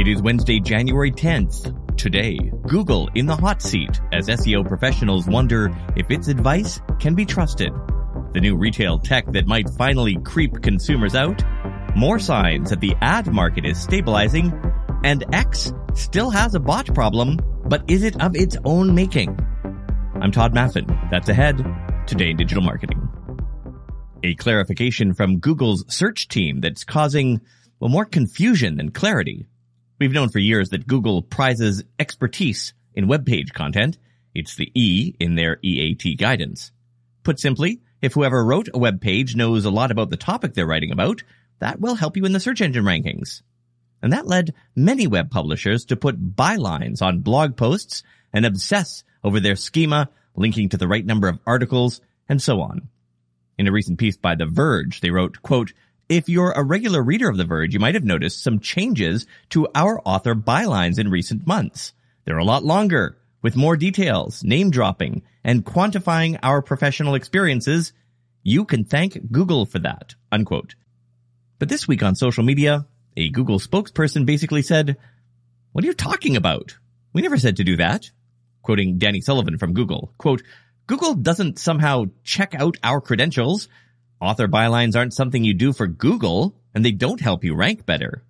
It is Wednesday, January 10th. Today, Google in the hot seat as SEO professionals wonder if its advice can be trusted. The new retail tech that might finally creep consumers out. More signs that the ad market is stabilizing. And X still has a bot problem, but is it of its own making? I'm Tod Maffin. That's ahead today in digital marketing. A clarification from Google's search team that's causing, well, more confusion than clarity. We've known for years that Google prizes expertise in web page content. It's the E in their EAT guidance. Put simply, if whoever wrote a web page knows a lot about the topic they're writing about, that will help you in the search engine rankings. And that led many web publishers to put bylines on blog posts and obsess over their schema, linking to the right number of articles, and so on. In a recent piece by The Verge, they wrote, quote, if you're a regular reader of The Verge, you might have noticed some changes to our author bylines in recent months. They're a lot longer, with more details, name dropping, and quantifying our professional experiences. You can thank Google for that. Unquote. But this week on social media, a Google spokesperson basically said, what are you talking about? We never said to do that. Quoting Danny Sullivan from Google, quote, Google doesn't somehow check out our credentials. Author bylines aren't something you do for Google, and they don't help you rank better.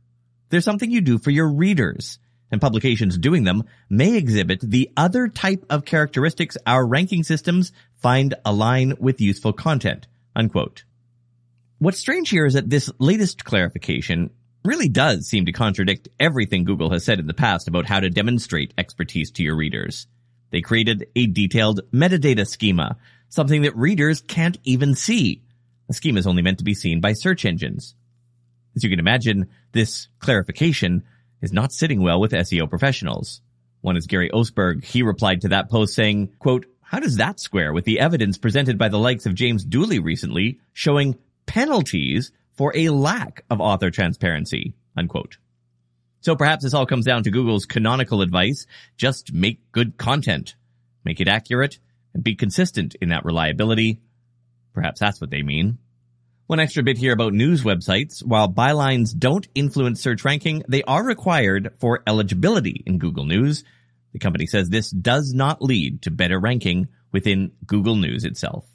They're something you do for your readers, and publications doing them may exhibit the other type of characteristics our ranking systems find align with useful content. Unquote. What's strange here is that this latest clarification really does seem to contradict everything Google has said in the past about how to demonstrate expertise to your readers. They created a detailed metadata schema, something that readers can't even see. The schema is only meant to be seen by search engines. As you can imagine, this clarification is not sitting well with SEO professionals. One is Gary Oseberg. He replied to that post saying, quote, how does that square with the evidence presented by the likes of James Dooley recently showing penalties for a lack of author transparency? Unquote. So perhaps this all comes down to Google's canonical advice. Just make good content. Make it accurate and be consistent in that reliability. Perhaps that's what they mean. One extra bit here about news websites. While bylines don't influence search ranking, they are required for eligibility in Google News. The company says this does not lead to better ranking within Google News itself.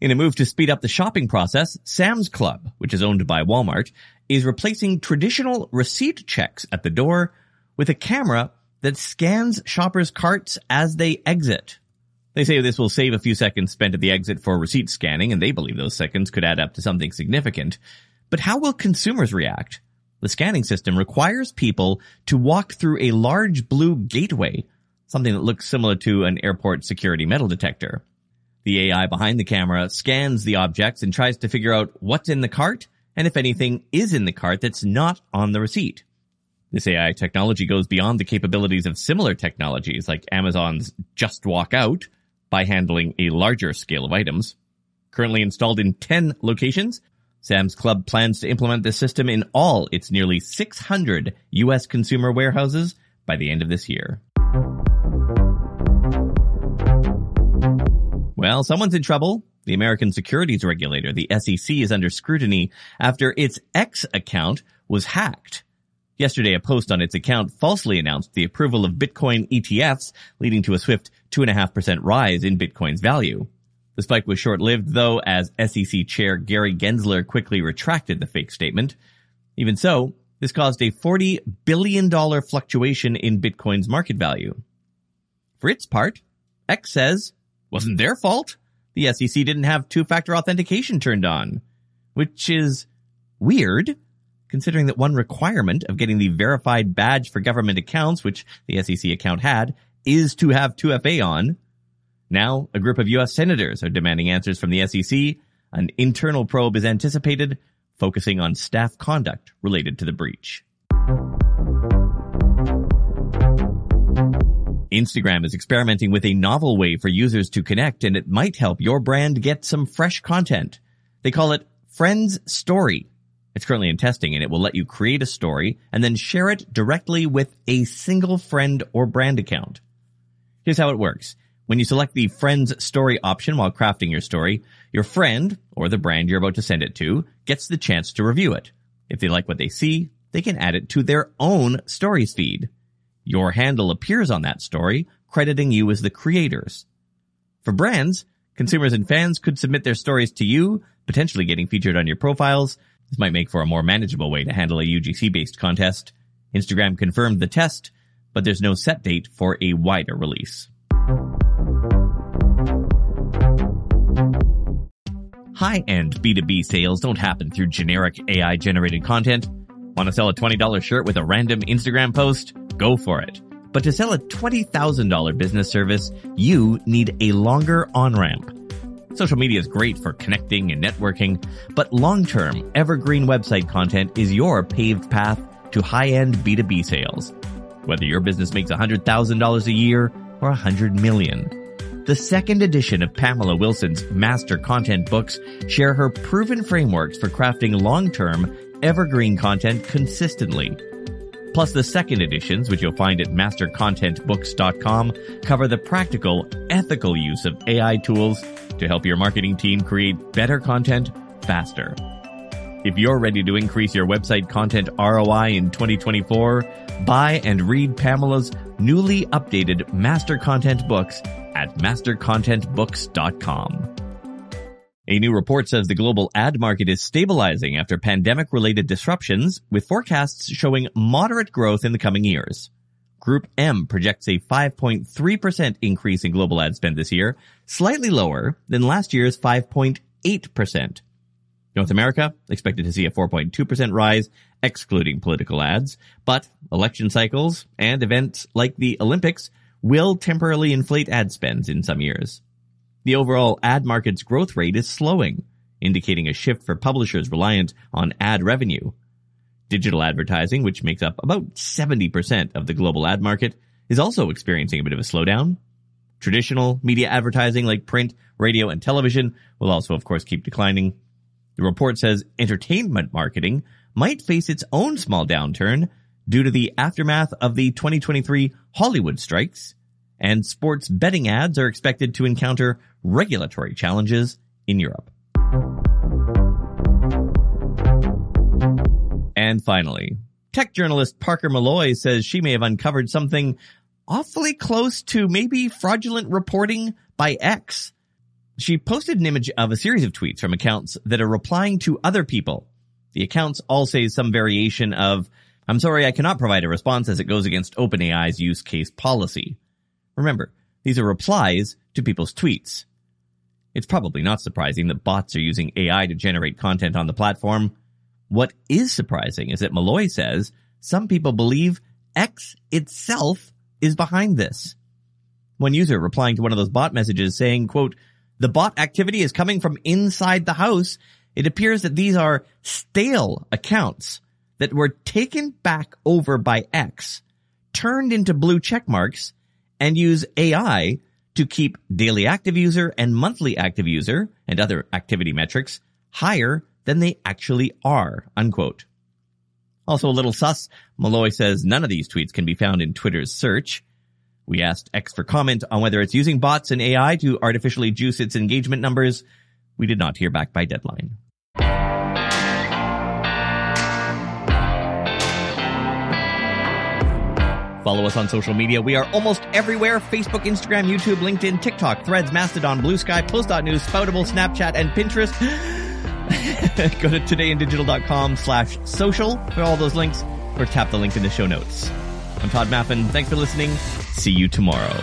In a move to speed up the shopping process, Sam's Club, which is owned by Walmart, is replacing traditional receipt checks at the door with a camera that scans shoppers' carts as they exit. They say this will save a few seconds spent at the exit for receipt scanning, and they believe those seconds could add up to something significant. But how will consumers react? The scanning system requires people to walk through a large blue gateway, something that looks similar to an airport security metal detector. The AI behind the camera scans the objects and tries to figure out what's in the cart and if anything is in the cart that's not on the receipt. This AI technology goes beyond the capabilities of similar technologies like Amazon's Just Walk Out by handling a larger scale of items. Currently installed in 10 locations, Sam's Club plans to implement this system in all its nearly 600 US consumer warehouses by the end of this year. Well, someone's in trouble. The American Securities Regulator, the SEC, is under scrutiny after its X account was hacked. Yesterday, a post on its account falsely announced the approval of Bitcoin ETFs, leading to a swift 2.5% rise in Bitcoin's value. The spike was short-lived, though, as SEC Chair Gary Gensler quickly retracted the fake statement. Even so, this caused a $40 billion fluctuation in Bitcoin's market value. For its part, X says, wasn't their fault. The SEC didn't have two-factor authentication turned on, which is weird considering that one requirement of getting the verified badge for government accounts, which the SEC account had, is to have 2FA on. Now, a group of U.S. senators are demanding answers from the SEC. An internal probe is anticipated, focusing on staff conduct related to the breach. Instagram is experimenting with a novel way for users to connect and it might help your brand get some fresh content. They call it Friends Story. It's currently in testing and it will let you create a story and then share it directly with a single friend or brand account. Here's how it works. When you select the Friends Story option while crafting your story, your friend, or the brand you're about to send it to, gets the chance to review it. If they like what they see, they can add it to their own stories feed. Your handle appears on that story, crediting you as the creators. For brands, consumers and fans could submit their stories to you, potentially getting featured on your profiles. This might make for a more manageable way to handle a UGC-based contest. Instagram confirmed the test, but there's no set date for a wider release. High-end B2B sales don't happen through generic AI-generated content. Want to sell a $20 shirt with a random Instagram post? Go for it. But to sell a $20,000 business service, you need a longer on-ramp. Social media is great for connecting and networking, but long-term, evergreen website content is your paved path to high-end B2B sales. Whether your business makes $100,000 a year or 100 million. The second edition of Pamela Wilson's master content books share her proven frameworks for crafting long-term, evergreen content consistently. Plus the second editions, which you'll find at mastercontentbooks.com, cover the practical, ethical use of AI tools to help your marketing team create better content faster. If you're ready to increase your website content ROI in 2024, buy and read Pamela's newly updated Master Content books at mastercontentbooks.com. A new report says the global ad market is stabilizing after pandemic related disruptions, with forecasts showing moderate growth in the coming years. Group M projects a 5.3% increase in global ad spend this year, slightly lower than last year's 5.8%. North America expected to see a 4.2% rise, excluding political ads, but election cycles and events like the Olympics will temporarily inflate ad spends in some years. The overall ad market's growth rate is slowing, indicating a shift for publishers reliant on ad revenue. Digital advertising, which makes up about 70% of the global ad market, is also experiencing a bit of a slowdown. Traditional media advertising like print, radio, and television will also of course keep declining. The report says entertainment marketing might face its own small downturn due to the aftermath of the 2023 Hollywood strikes, and sports betting ads are expected to encounter regulatory challenges in Europe. And finally, tech journalist Parker Molloy says she may have uncovered something awfully close to maybe fraudulent reporting by X she posted an image of a series of tweets from accounts that are replying to other people. The accounts all say some variation of, I'm sorry I cannot provide a response as it goes against OpenAI's use case policy. Remember, these are replies to people's tweets. It's probably not surprising that bots are using AI to generate content on the platform. What is surprising is that Molloy says some people believe X itself is behind this. One user replying to one of those bot messages saying, quote, the bot activity is coming from inside the house. It appears that these are stale accounts that were taken back over by X, turned into blue check marks, and use AI to keep daily active user and monthly active user and other activity metrics higher than they actually are, unquote. Also a little sus, Molloy says none of these tweets can be found in Twitter's search. We asked X for comment on whether it's using bots and AI to artificially juice its engagement numbers. We did not hear back by deadline. Follow us on social media. We are almost everywhere. Facebook, Instagram, YouTube, LinkedIn, TikTok, Threads, Mastodon, Blue Sky, Post.news, Spoutable, Snapchat, and Pinterest. Go to todayindigital.com slash social for all those links or tap the link in the show notes. I'm Tod Maffin. Thanks for listening. See you tomorrow.